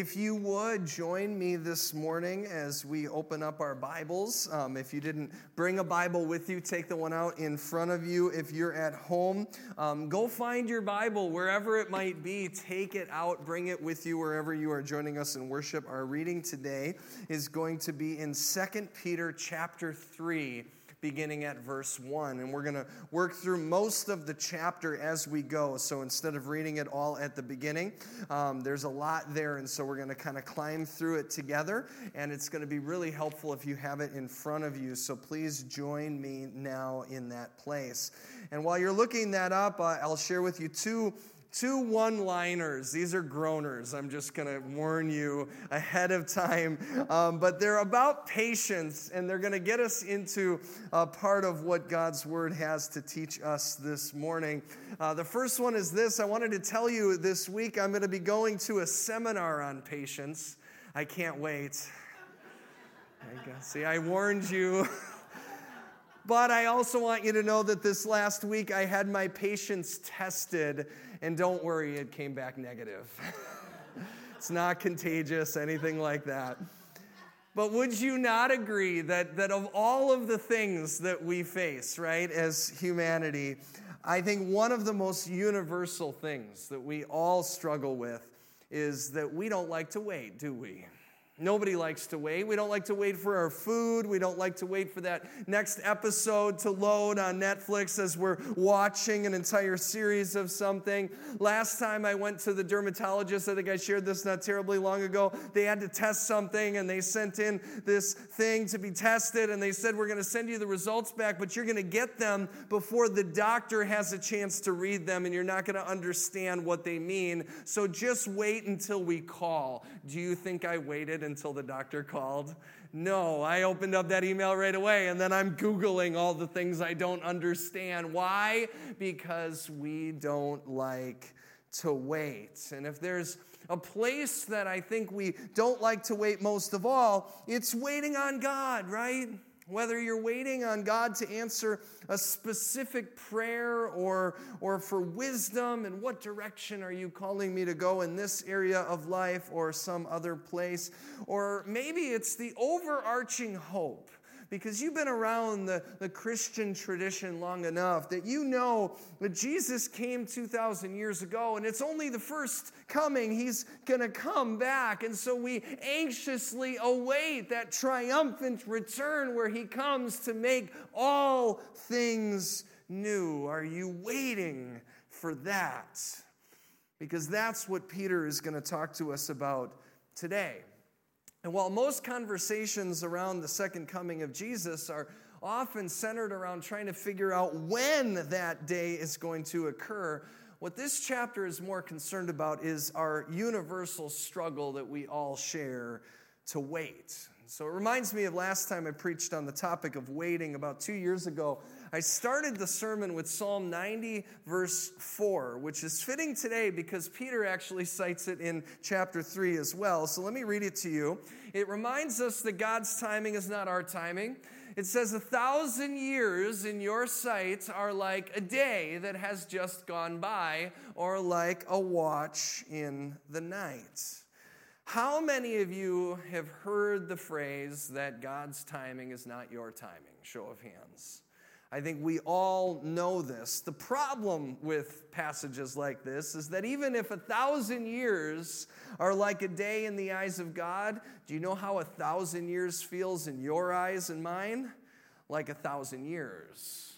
If you would join me this morning as we open up our Bibles. Um, if you didn't bring a Bible with you, take the one out in front of you. If you're at home, um, go find your Bible wherever it might be. Take it out, bring it with you wherever you are joining us in worship. Our reading today is going to be in 2 Peter chapter 3 beginning at verse 1. And we're going to work through most of the chapter as we go. So instead of reading it all at the beginning, um, there's a lot there. And so we're going to kind of climb through it together. And it's going to be really helpful if you have it in front of you. So please join me now in that place. And while you're looking that up, uh, I'll share with you two two one liners. These are groaners. I'm just going to warn you ahead of time. Um, but they're about patience, and they're going to get us into a part of what God's word has to teach us this morning. Uh, the first one is this I wanted to tell you this week I'm going to be going to a seminar on patience. I can't wait. I See, I warned you. But I also want you to know that this last week I had my patience tested, and don't worry, it came back negative. it's not contagious, anything like that. But would you not agree that, that of all of the things that we face, right, as humanity, I think one of the most universal things that we all struggle with is that we don't like to wait, do we? Nobody likes to wait. We don't like to wait for our food. We don't like to wait for that next episode to load on Netflix as we're watching an entire series of something. Last time I went to the dermatologist, I think I shared this not terribly long ago. They had to test something and they sent in this thing to be tested and they said, We're going to send you the results back, but you're going to get them before the doctor has a chance to read them and you're not going to understand what they mean. So just wait until we call. Do you think I waited? Until the doctor called. No, I opened up that email right away and then I'm Googling all the things I don't understand. Why? Because we don't like to wait. And if there's a place that I think we don't like to wait most of all, it's waiting on God, right? Whether you're waiting on God to answer a specific prayer or, or for wisdom, and what direction are you calling me to go in this area of life or some other place? Or maybe it's the overarching hope because you've been around the, the Christian tradition long enough that you know that Jesus came 2,000 years ago and it's only the first coming. He's going to come back. And so we anxiously await that triumphant return where he comes to make all things new. Are you waiting for that? Because that's what Peter is going to talk to us about today. And while most conversations around the second coming of Jesus are often centered around trying to figure out when that day is going to occur, what this chapter is more concerned about is our universal struggle that we all share to wait. So it reminds me of last time I preached on the topic of waiting about two years ago. I started the sermon with Psalm 90, verse 4, which is fitting today because Peter actually cites it in chapter 3 as well. So let me read it to you. It reminds us that God's timing is not our timing. It says, A thousand years in your sight are like a day that has just gone by, or like a watch in the night. How many of you have heard the phrase that God's timing is not your timing? Show of hands. I think we all know this. The problem with passages like this is that even if a thousand years are like a day in the eyes of God, do you know how a thousand years feels in your eyes and mine? Like a thousand years.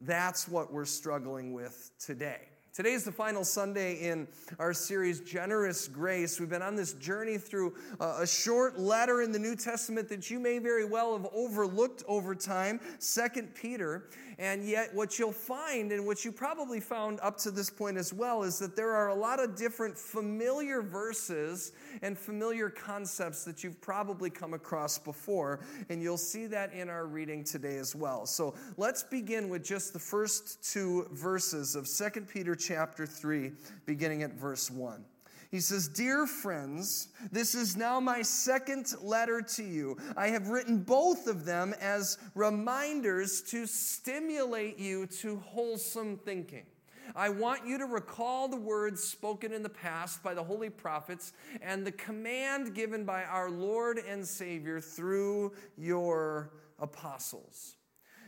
That's what we're struggling with today. Today is the final Sunday in our series, Generous Grace. We've been on this journey through uh, a short letter in the New Testament that you may very well have overlooked over time, Second Peter. And yet, what you'll find, and what you probably found up to this point as well, is that there are a lot of different familiar verses and familiar concepts that you've probably come across before. And you'll see that in our reading today as well. So let's begin with just the first two verses of 2 Peter chapter 3, beginning at verse 1. He says, Dear friends, this is now my second letter to you. I have written both of them as reminders to stimulate you to wholesome thinking. I want you to recall the words spoken in the past by the holy prophets and the command given by our Lord and Savior through your apostles.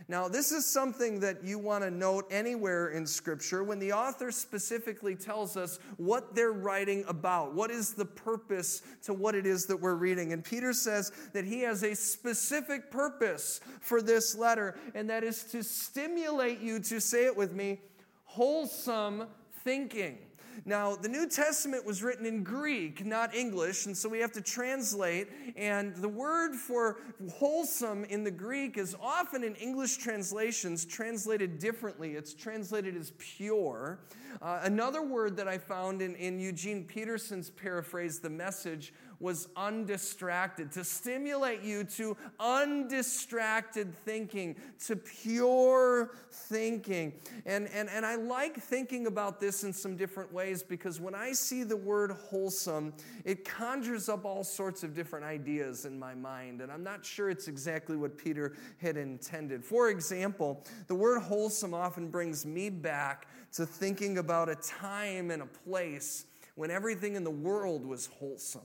Now, this is something that you want to note anywhere in Scripture when the author specifically tells us what they're writing about. What is the purpose to what it is that we're reading? And Peter says that he has a specific purpose for this letter, and that is to stimulate you to say it with me wholesome thinking. Now, the New Testament was written in Greek, not English, and so we have to translate. And the word for wholesome in the Greek is often in English translations translated differently. It's translated as pure. Uh, another word that I found in, in Eugene Peterson's paraphrase, the message, was undistracted, to stimulate you to undistracted thinking, to pure thinking. And, and, and I like thinking about this in some different ways because when I see the word wholesome, it conjures up all sorts of different ideas in my mind. And I'm not sure it's exactly what Peter had intended. For example, the word wholesome often brings me back to thinking about a time and a place when everything in the world was wholesome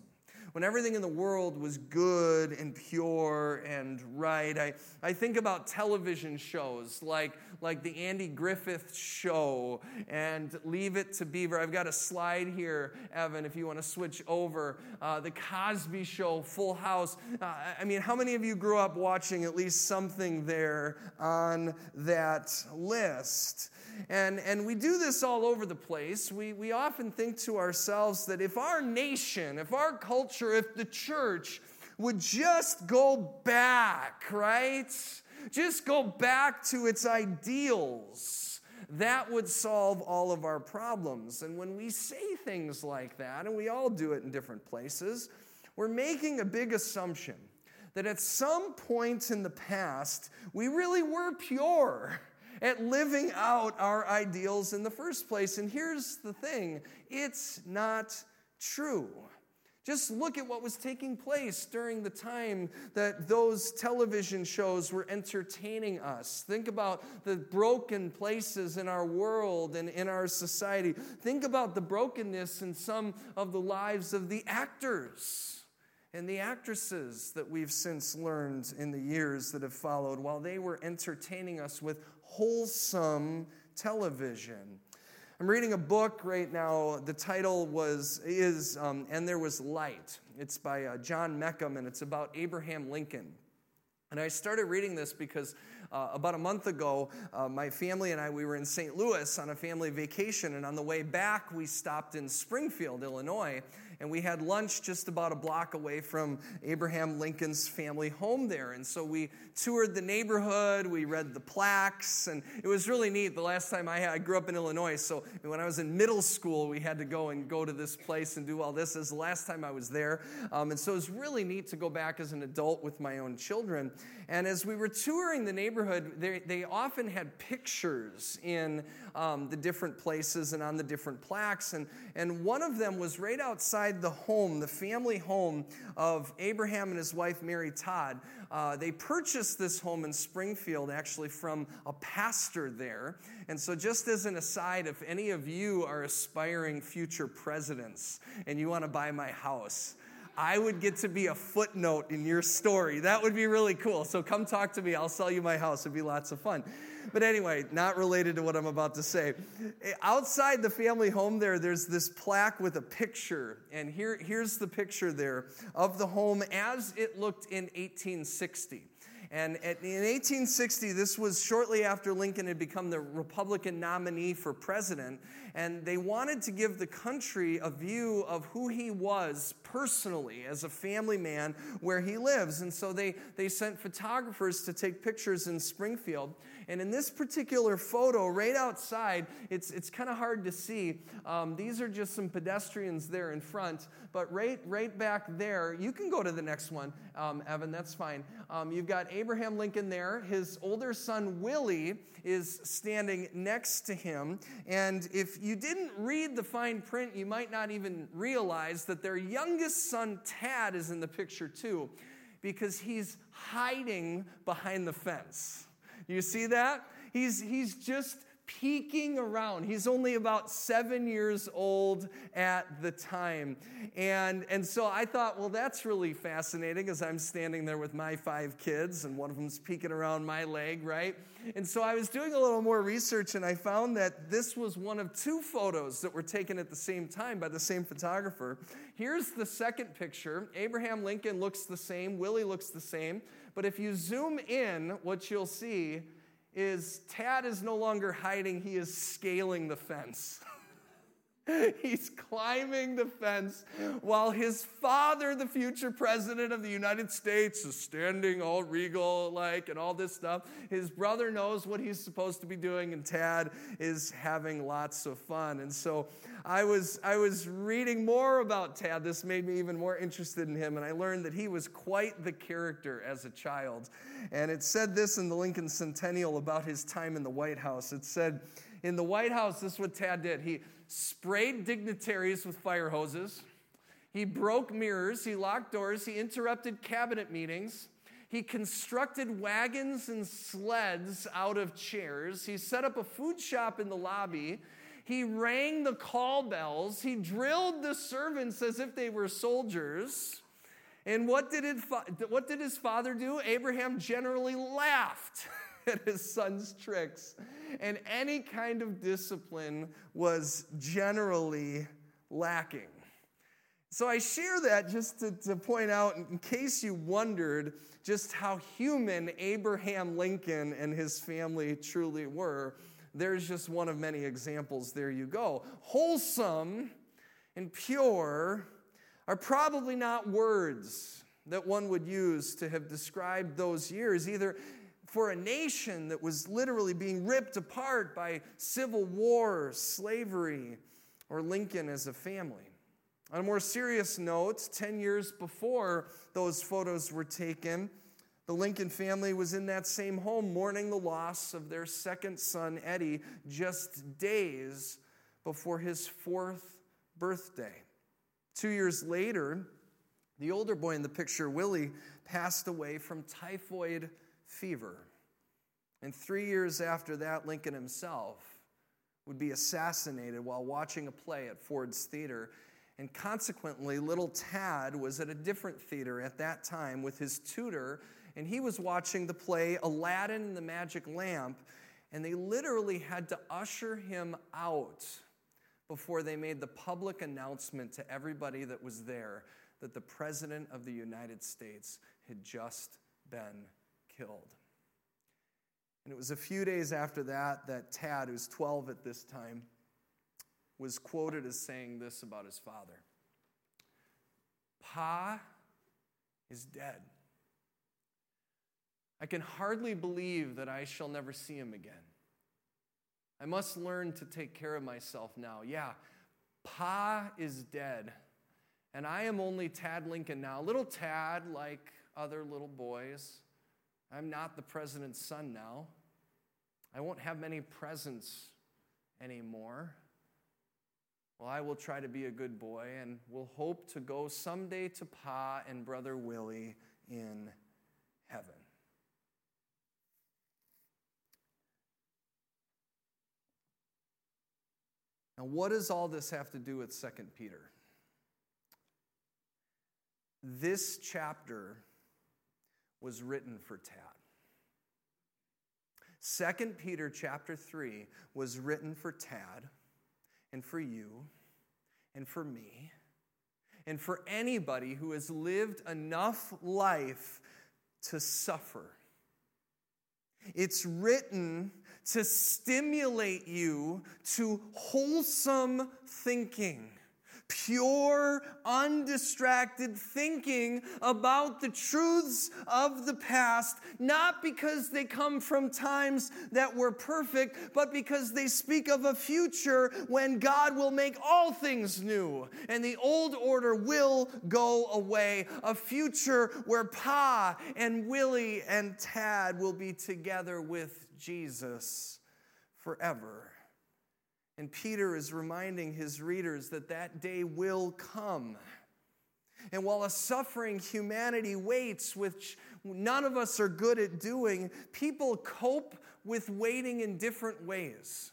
when everything in the world was good and pure and right. I, I think about television shows like, like the Andy Griffith Show and Leave It to Beaver. I've got a slide here, Evan, if you want to switch over. Uh, the Cosby Show, Full House. Uh, I mean, how many of you grew up watching at least something there on that list? And, and we do this all over the place. We, we often think to ourselves that if our nation, if our culture, if the church would just go back, right? Just go back to its ideals, that would solve all of our problems. And when we say things like that, and we all do it in different places, we're making a big assumption that at some point in the past, we really were pure at living out our ideals in the first place. And here's the thing it's not true. Just look at what was taking place during the time that those television shows were entertaining us. Think about the broken places in our world and in our society. Think about the brokenness in some of the lives of the actors and the actresses that we've since learned in the years that have followed while they were entertaining us with wholesome television. I'm reading a book right now. The title was is um, "And There Was Light." It's by uh, Jon Meacham, and it's about Abraham Lincoln. And I started reading this because uh, about a month ago, uh, my family and I we were in St. Louis on a family vacation, and on the way back, we stopped in Springfield, Illinois and we had lunch just about a block away from Abraham Lincoln's family home there. And so we toured the neighborhood, we read the plaques, and it was really neat. The last time I, had, I grew up in Illinois, so when I was in middle school, we had to go and go to this place and do all this. As the last time I was there, um, and so it was really neat to go back as an adult with my own children. And as we were touring the neighborhood, they, they often had pictures in um, the different places and on the different plaques. And, and one of them was right outside the home, the family home of Abraham and his wife, Mary Todd. Uh, they purchased this home in Springfield actually from a pastor there. And so, just as an aside, if any of you are aspiring future presidents and you want to buy my house, I would get to be a footnote in your story. That would be really cool. So come talk to me. I'll sell you my house. It'd be lots of fun. But anyway, not related to what I'm about to say. Eh, outside the family home there, there's this plaque with a picture. And here, here's the picture there of the home as it looked in 1860. And in 1860, this was shortly after Lincoln had become the Republican nominee for president. And they wanted to give the country a view of who he was personally as a family man where he lives. And so they, they sent photographers to take pictures in Springfield. And in this particular photo, right outside, it's, it's kind of hard to see. Um, these are just some pedestrians there in front. But right, right back there, you can go to the next one, um, Evan, that's fine. Um, you've got Abraham Lincoln there. His older son, Willie, is standing next to him. And if you didn't read the fine print, you might not even realize that their youngest son, Tad, is in the picture too, because he's hiding behind the fence. You see that? He's, he's just peeking around. He's only about seven years old at the time. And, and so I thought, well, that's really fascinating as I'm standing there with my five kids, and one of them's peeking around my leg, right? And so I was doing a little more research, and I found that this was one of two photos that were taken at the same time by the same photographer. Here's the second picture Abraham Lincoln looks the same, Willie looks the same. But if you zoom in, what you'll see is Tad is no longer hiding, he is scaling the fence. He's climbing the fence while his father, the future president of the United States, is standing all regal like and all this stuff. His brother knows what he's supposed to be doing, and Tad is having lots of fun. And so I was, I was reading more about Tad. This made me even more interested in him, and I learned that he was quite the character as a child. And it said this in the Lincoln Centennial about his time in the White House. It said, in the White House, this is what Tad did. He sprayed dignitaries with fire hoses. He broke mirrors. He locked doors. He interrupted cabinet meetings. He constructed wagons and sleds out of chairs. He set up a food shop in the lobby. He rang the call bells. He drilled the servants as if they were soldiers. And what did, it, what did his father do? Abraham generally laughed at his son's tricks and any kind of discipline was generally lacking. So I share that just to, to point out, in case you wondered just how human Abraham Lincoln and his family truly were. There's just one of many examples. There you go. Wholesome and pure are probably not words that one would use to have described those years. Either for a nation that was literally being ripped apart by civil war, slavery, or Lincoln as a family. On a more serious note, 10 years before those photos were taken, the Lincoln family was in that same home mourning the loss of their second son, Eddie, just days before his fourth birthday. Two years later, the older boy in the picture, Willie, passed away from typhoid fever. And three years after that, Lincoln himself would be assassinated while watching a play at Ford's Theater. And consequently, little Tad was at a different theater at that time with his tutor, and he was watching the play Aladdin and the Magic Lamp, and they literally had to usher him out before they made the public announcement to everybody that was there that the President of the United States had just been killed. And it was a few days after that that Tad, who's 12 at this time, was quoted as saying this about his father Pa is dead. I can hardly believe that I shall never see him again. I must learn to take care of myself now. Yeah, Pa is dead, and I am only Tad Lincoln now. Little Tad, like other little boys. I'm not the president's son now. I won't have many presents anymore. Well, I will try to be a good boy and will hope to go someday to Pa and Brother Willie in heaven. Now, what does all this have to do with 2 Peter? This chapter was written for Tad. 2 Peter chapter 3 was written for Tad and for you and for me and for anybody who has lived enough life to suffer. It's written to stimulate you to wholesome thinking pure, undistracted thinking about the truths of the past, not because they come from times that were perfect, but because they speak of a future when God will make all things new and the old order will go away. A future where Pa and Willie and Tad will be together with Jesus forever. And Peter is reminding his readers that that day will come. And while a suffering humanity waits, which none of us are good at doing, people cope with waiting in different ways.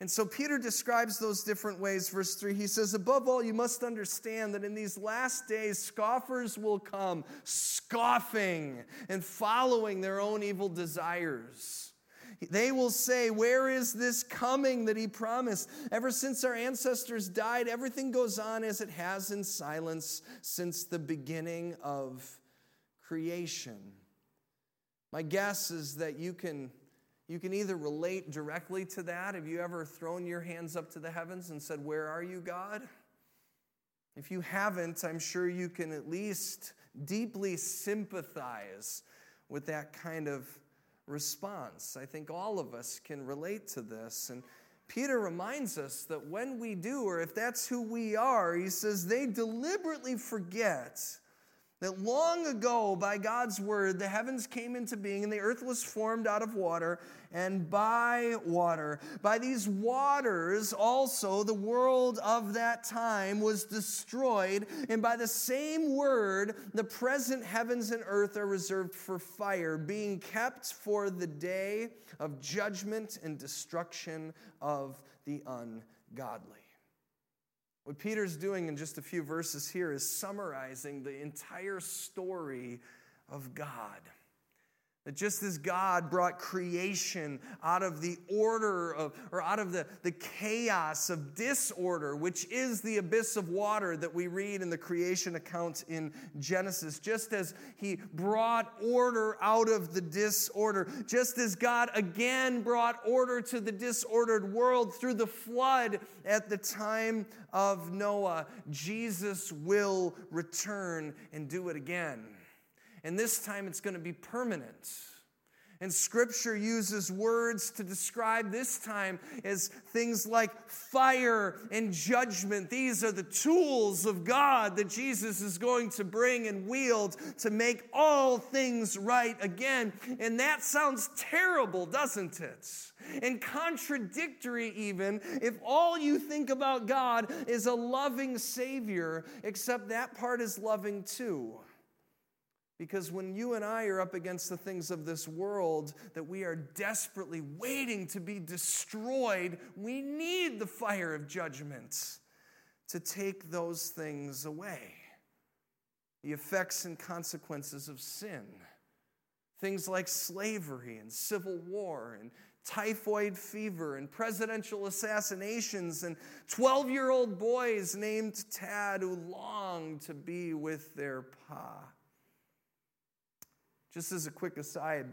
And so Peter describes those different ways. Verse 3, he says, Above all, you must understand that in these last days, scoffers will come, scoffing and following their own evil desires. They will say, Where is this coming that he promised? Ever since our ancestors died, everything goes on as it has in silence since the beginning of creation. My guess is that you can you can either relate directly to that. Have you ever thrown your hands up to the heavens and said, Where are you, God? If you haven't, I'm sure you can at least deeply sympathize with that kind of response. I think all of us can relate to this. And Peter reminds us that when we do, or if that's who we are, he says they deliberately forget that long ago, by God's word, the heavens came into being and the earth was formed out of water and by water. By these waters, also, the world of that time was destroyed. And by the same word, the present heavens and earth are reserved for fire, being kept for the day of judgment and destruction of the ungodly. What Peter's doing in just a few verses here is summarizing the entire story of God. That just as God brought creation out of the order of, or out of the, the chaos of disorder, which is the abyss of water that we read in the creation account in Genesis, just as He brought order out of the disorder, just as God again brought order to the disordered world through the flood at the time of Noah, Jesus will return and do it again. And this time it's going to be permanent. And scripture uses words to describe this time as things like fire and judgment. These are the tools of God that Jesus is going to bring and wield to make all things right again. And that sounds terrible, doesn't it? And contradictory, even if all you think about God is a loving Savior, except that part is loving too. Because when you and I are up against the things of this world that we are desperately waiting to be destroyed, we need the fire of judgment to take those things away. The effects and consequences of sin. Things like slavery and civil war and typhoid fever and presidential assassinations and 12 year old boys named Tad who long to be with their pa. Just as a quick aside,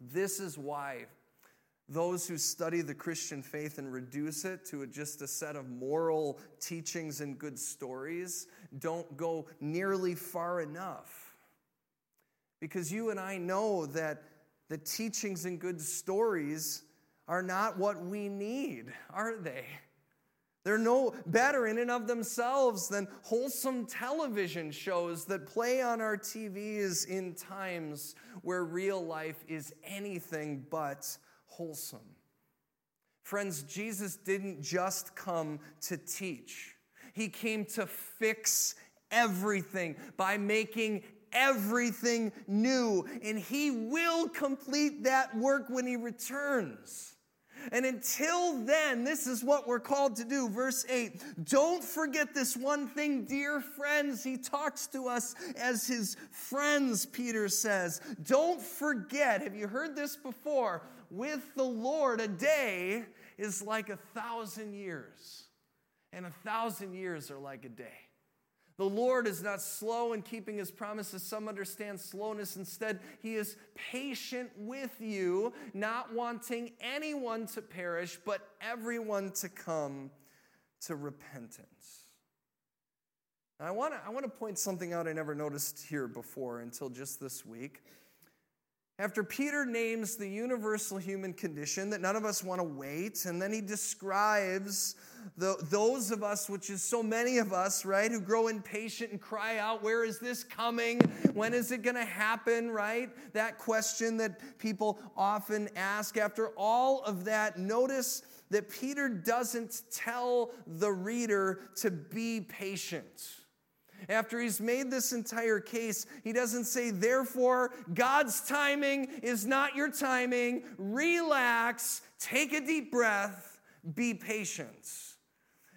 this is why those who study the Christian faith and reduce it to just a set of moral teachings and good stories don't go nearly far enough. Because you and I know that the teachings and good stories are not what we need, are they? They're no better in and of themselves than wholesome television shows that play on our TVs in times where real life is anything but wholesome. Friends, Jesus didn't just come to teach, He came to fix everything by making everything new. And He will complete that work when He returns. And until then, this is what we're called to do. Verse 8 Don't forget this one thing, dear friends. He talks to us as his friends, Peter says. Don't forget, have you heard this before? With the Lord, a day is like a thousand years, and a thousand years are like a day. The Lord is not slow in keeping his promises. Some understand slowness. Instead, he is patient with you, not wanting anyone to perish, but everyone to come to repentance. I want to I want to point something out I never noticed here before until just this week. After Peter names the universal human condition that none of us want to wait, and then he describes the, those of us, which is so many of us, right, who grow impatient and cry out, Where is this coming? When is it going to happen, right? That question that people often ask. After all of that, notice that Peter doesn't tell the reader to be patient. After he's made this entire case, he doesn't say, therefore, God's timing is not your timing. Relax, take a deep breath, Be patient.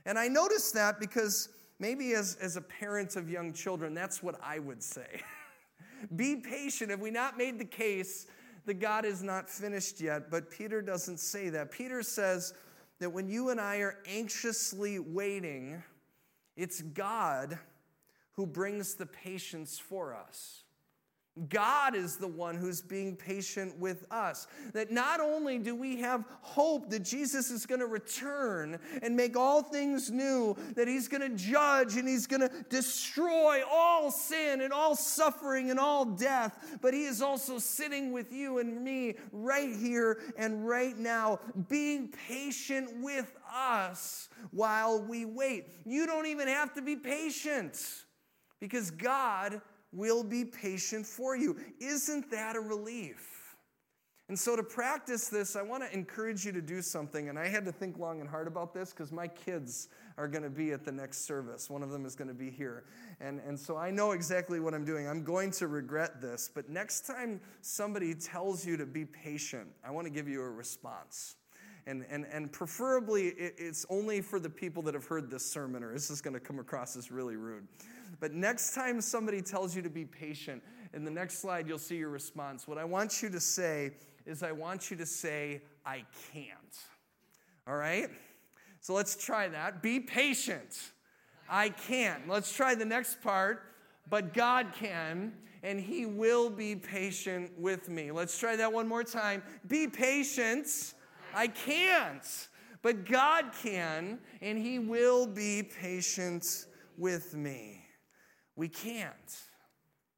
And I noticed that because maybe as, as a parent of young children, that's what I would say. Be patient. Have we not made the case that God is not finished yet? But Peter doesn't say that. Peter says that when you and I are anxiously waiting, it's God who brings the patience for us. God is the one who's being patient with us. That not only do we have hope that Jesus is going to return and make all things new, that he's going to judge and he's going to destroy all sin and all suffering and all death, but he is also sitting with you and me right here and right now, being patient with us while we wait. You don't even have to be patient because God will be patient for you. Isn't that a relief? And so, to practice this, I want to encourage you to do something. And I had to think long and hard about this because my kids are going to be at the next service. One of them is going to be here. And, and so I know exactly what I'm doing. I'm going to regret this. But next time somebody tells you to be patient, I want to give you a response. And, and, and preferably, it's only for the people that have heard this sermon, or this is going to come across as really rude. But next time somebody tells you to be patient, in the next slide, you'll see your response. What I want you to say is, I want you to say, I can't. All right? So let's try that. Be patient. I can't. Let's try the next part. But God can, and He will be patient with me. Let's try that one more time. Be patient. I can't. But God can, and He will be patient with me. We can't,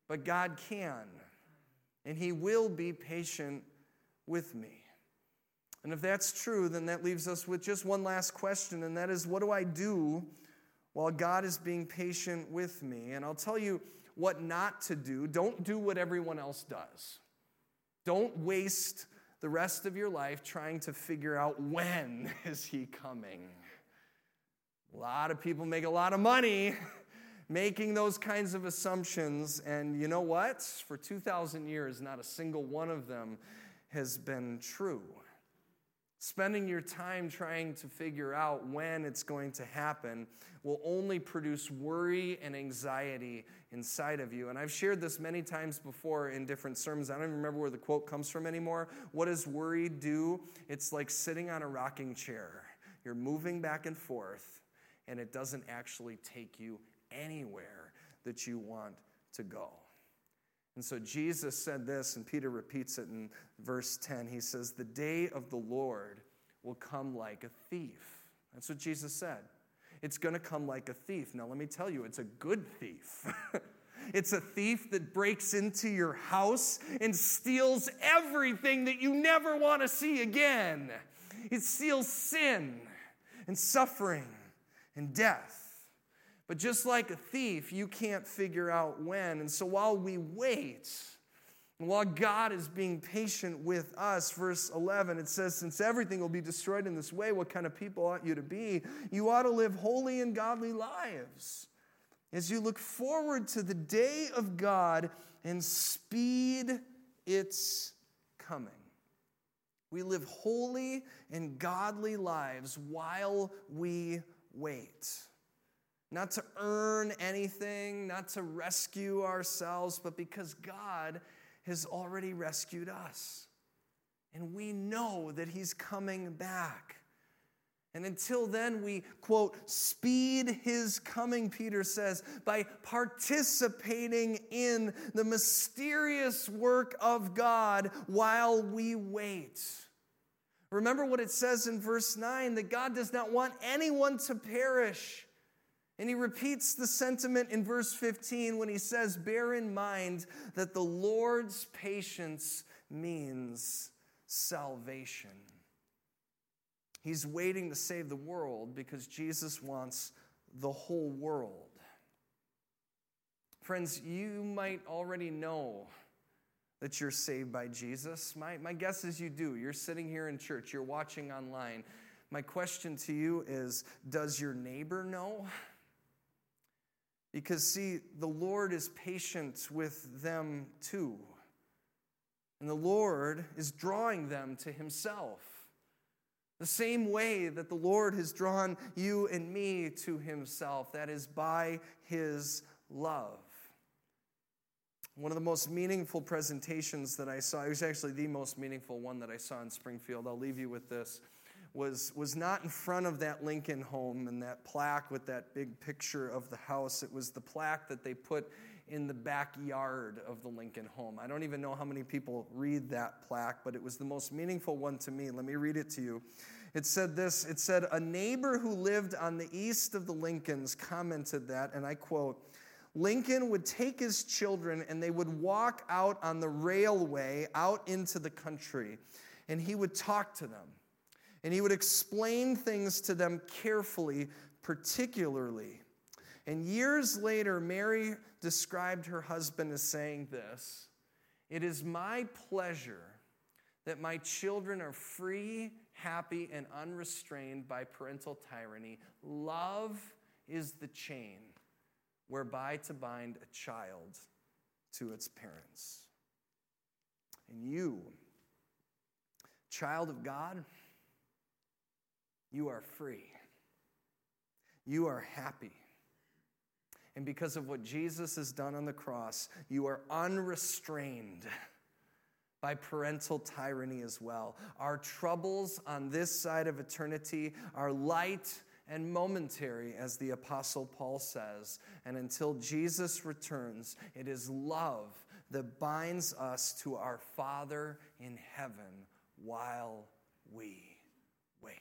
but God can. And He will be patient with me. And if that's true, then that leaves us with just one last question, and that is what do I do while God is being patient with me? And I'll tell you what not to do. Don't do what everyone else does. Don't waste the rest of your life trying to figure out when is he coming. A lot of people make a lot of money making those kinds of assumptions. And you know what? For 2,000 years, not a single one of them has been true. Spending your time trying to figure out when it's going to happen will only produce worry and anxiety inside of you. And I've shared this many times before in different sermons. I don't even remember where the quote comes from anymore. What does worry do? It's like sitting on a rocking chair. You're moving back and forth, and it doesn't actually take you anywhere that you want to go. And so Jesus said this, and Peter repeats it in verse 10. He says, The day of the Lord will come like a thief. That's what Jesus said. It's going to come like a thief. Now, let me tell you, it's a good thief. it's a thief that breaks into your house and steals everything that you never want to see again. It steals sin and suffering and death. But just like a thief, you can't figure out when. And so while we wait, while God is being patient with us, verse 11, it says, Since everything will be destroyed in this way, what kind of people ought you to be? You ought to live holy and godly lives as you look forward to the day of God and speed its coming. We live holy and godly lives while we wait not to earn anything, not to rescue ourselves, but because God has already rescued us. And we know that He's coming back. And until then, we, quote, speed his coming, Peter says, by participating in the mysterious work of God while we wait. Remember what it says in verse 9 that God does not want anyone to perish and he repeats the sentiment in verse 15 when he says, Bear in mind that the Lord's patience means salvation. He's waiting to save the world because Jesus wants the whole world. Friends, you might already know that you're saved by Jesus. My, my guess is you do. You're sitting here in church, you're watching online. My question to you is Does your neighbor know? Because, see, the Lord is patient with them too. And the Lord is drawing them to Himself. The same way that the Lord has drawn you and me to himself, that is by his love. One of the most meaningful presentations that I saw, it was actually the most meaningful one that I saw in Springfield. I'll leave you with this. Was, was not in front of that Lincoln home and that plaque with that big picture of the house. It was the plaque that they put in the backyard of the Lincoln home. I don't even know how many people read that plaque, but it was the most meaningful one to me. Let me read it to you. It said this It said, A neighbor who lived on the east of the Lincolns commented that, and I quote, Lincoln would take his children and they would walk out on the railway out into the country, and he would talk to them. And he would explain things to them carefully, particularly. And years later, Mary described her husband as saying this It is my pleasure that my children are free, happy, and unrestrained by parental tyranny. Love is the chain whereby to bind a child to its parents. And you, child of God, you are free. You are happy. And because of what Jesus has done on the cross, you are unrestrained by parental tyranny as well. Our troubles on this side of eternity are light and momentary, as the Apostle Paul says. And until Jesus returns, it is love that binds us to our Father in heaven while we wait.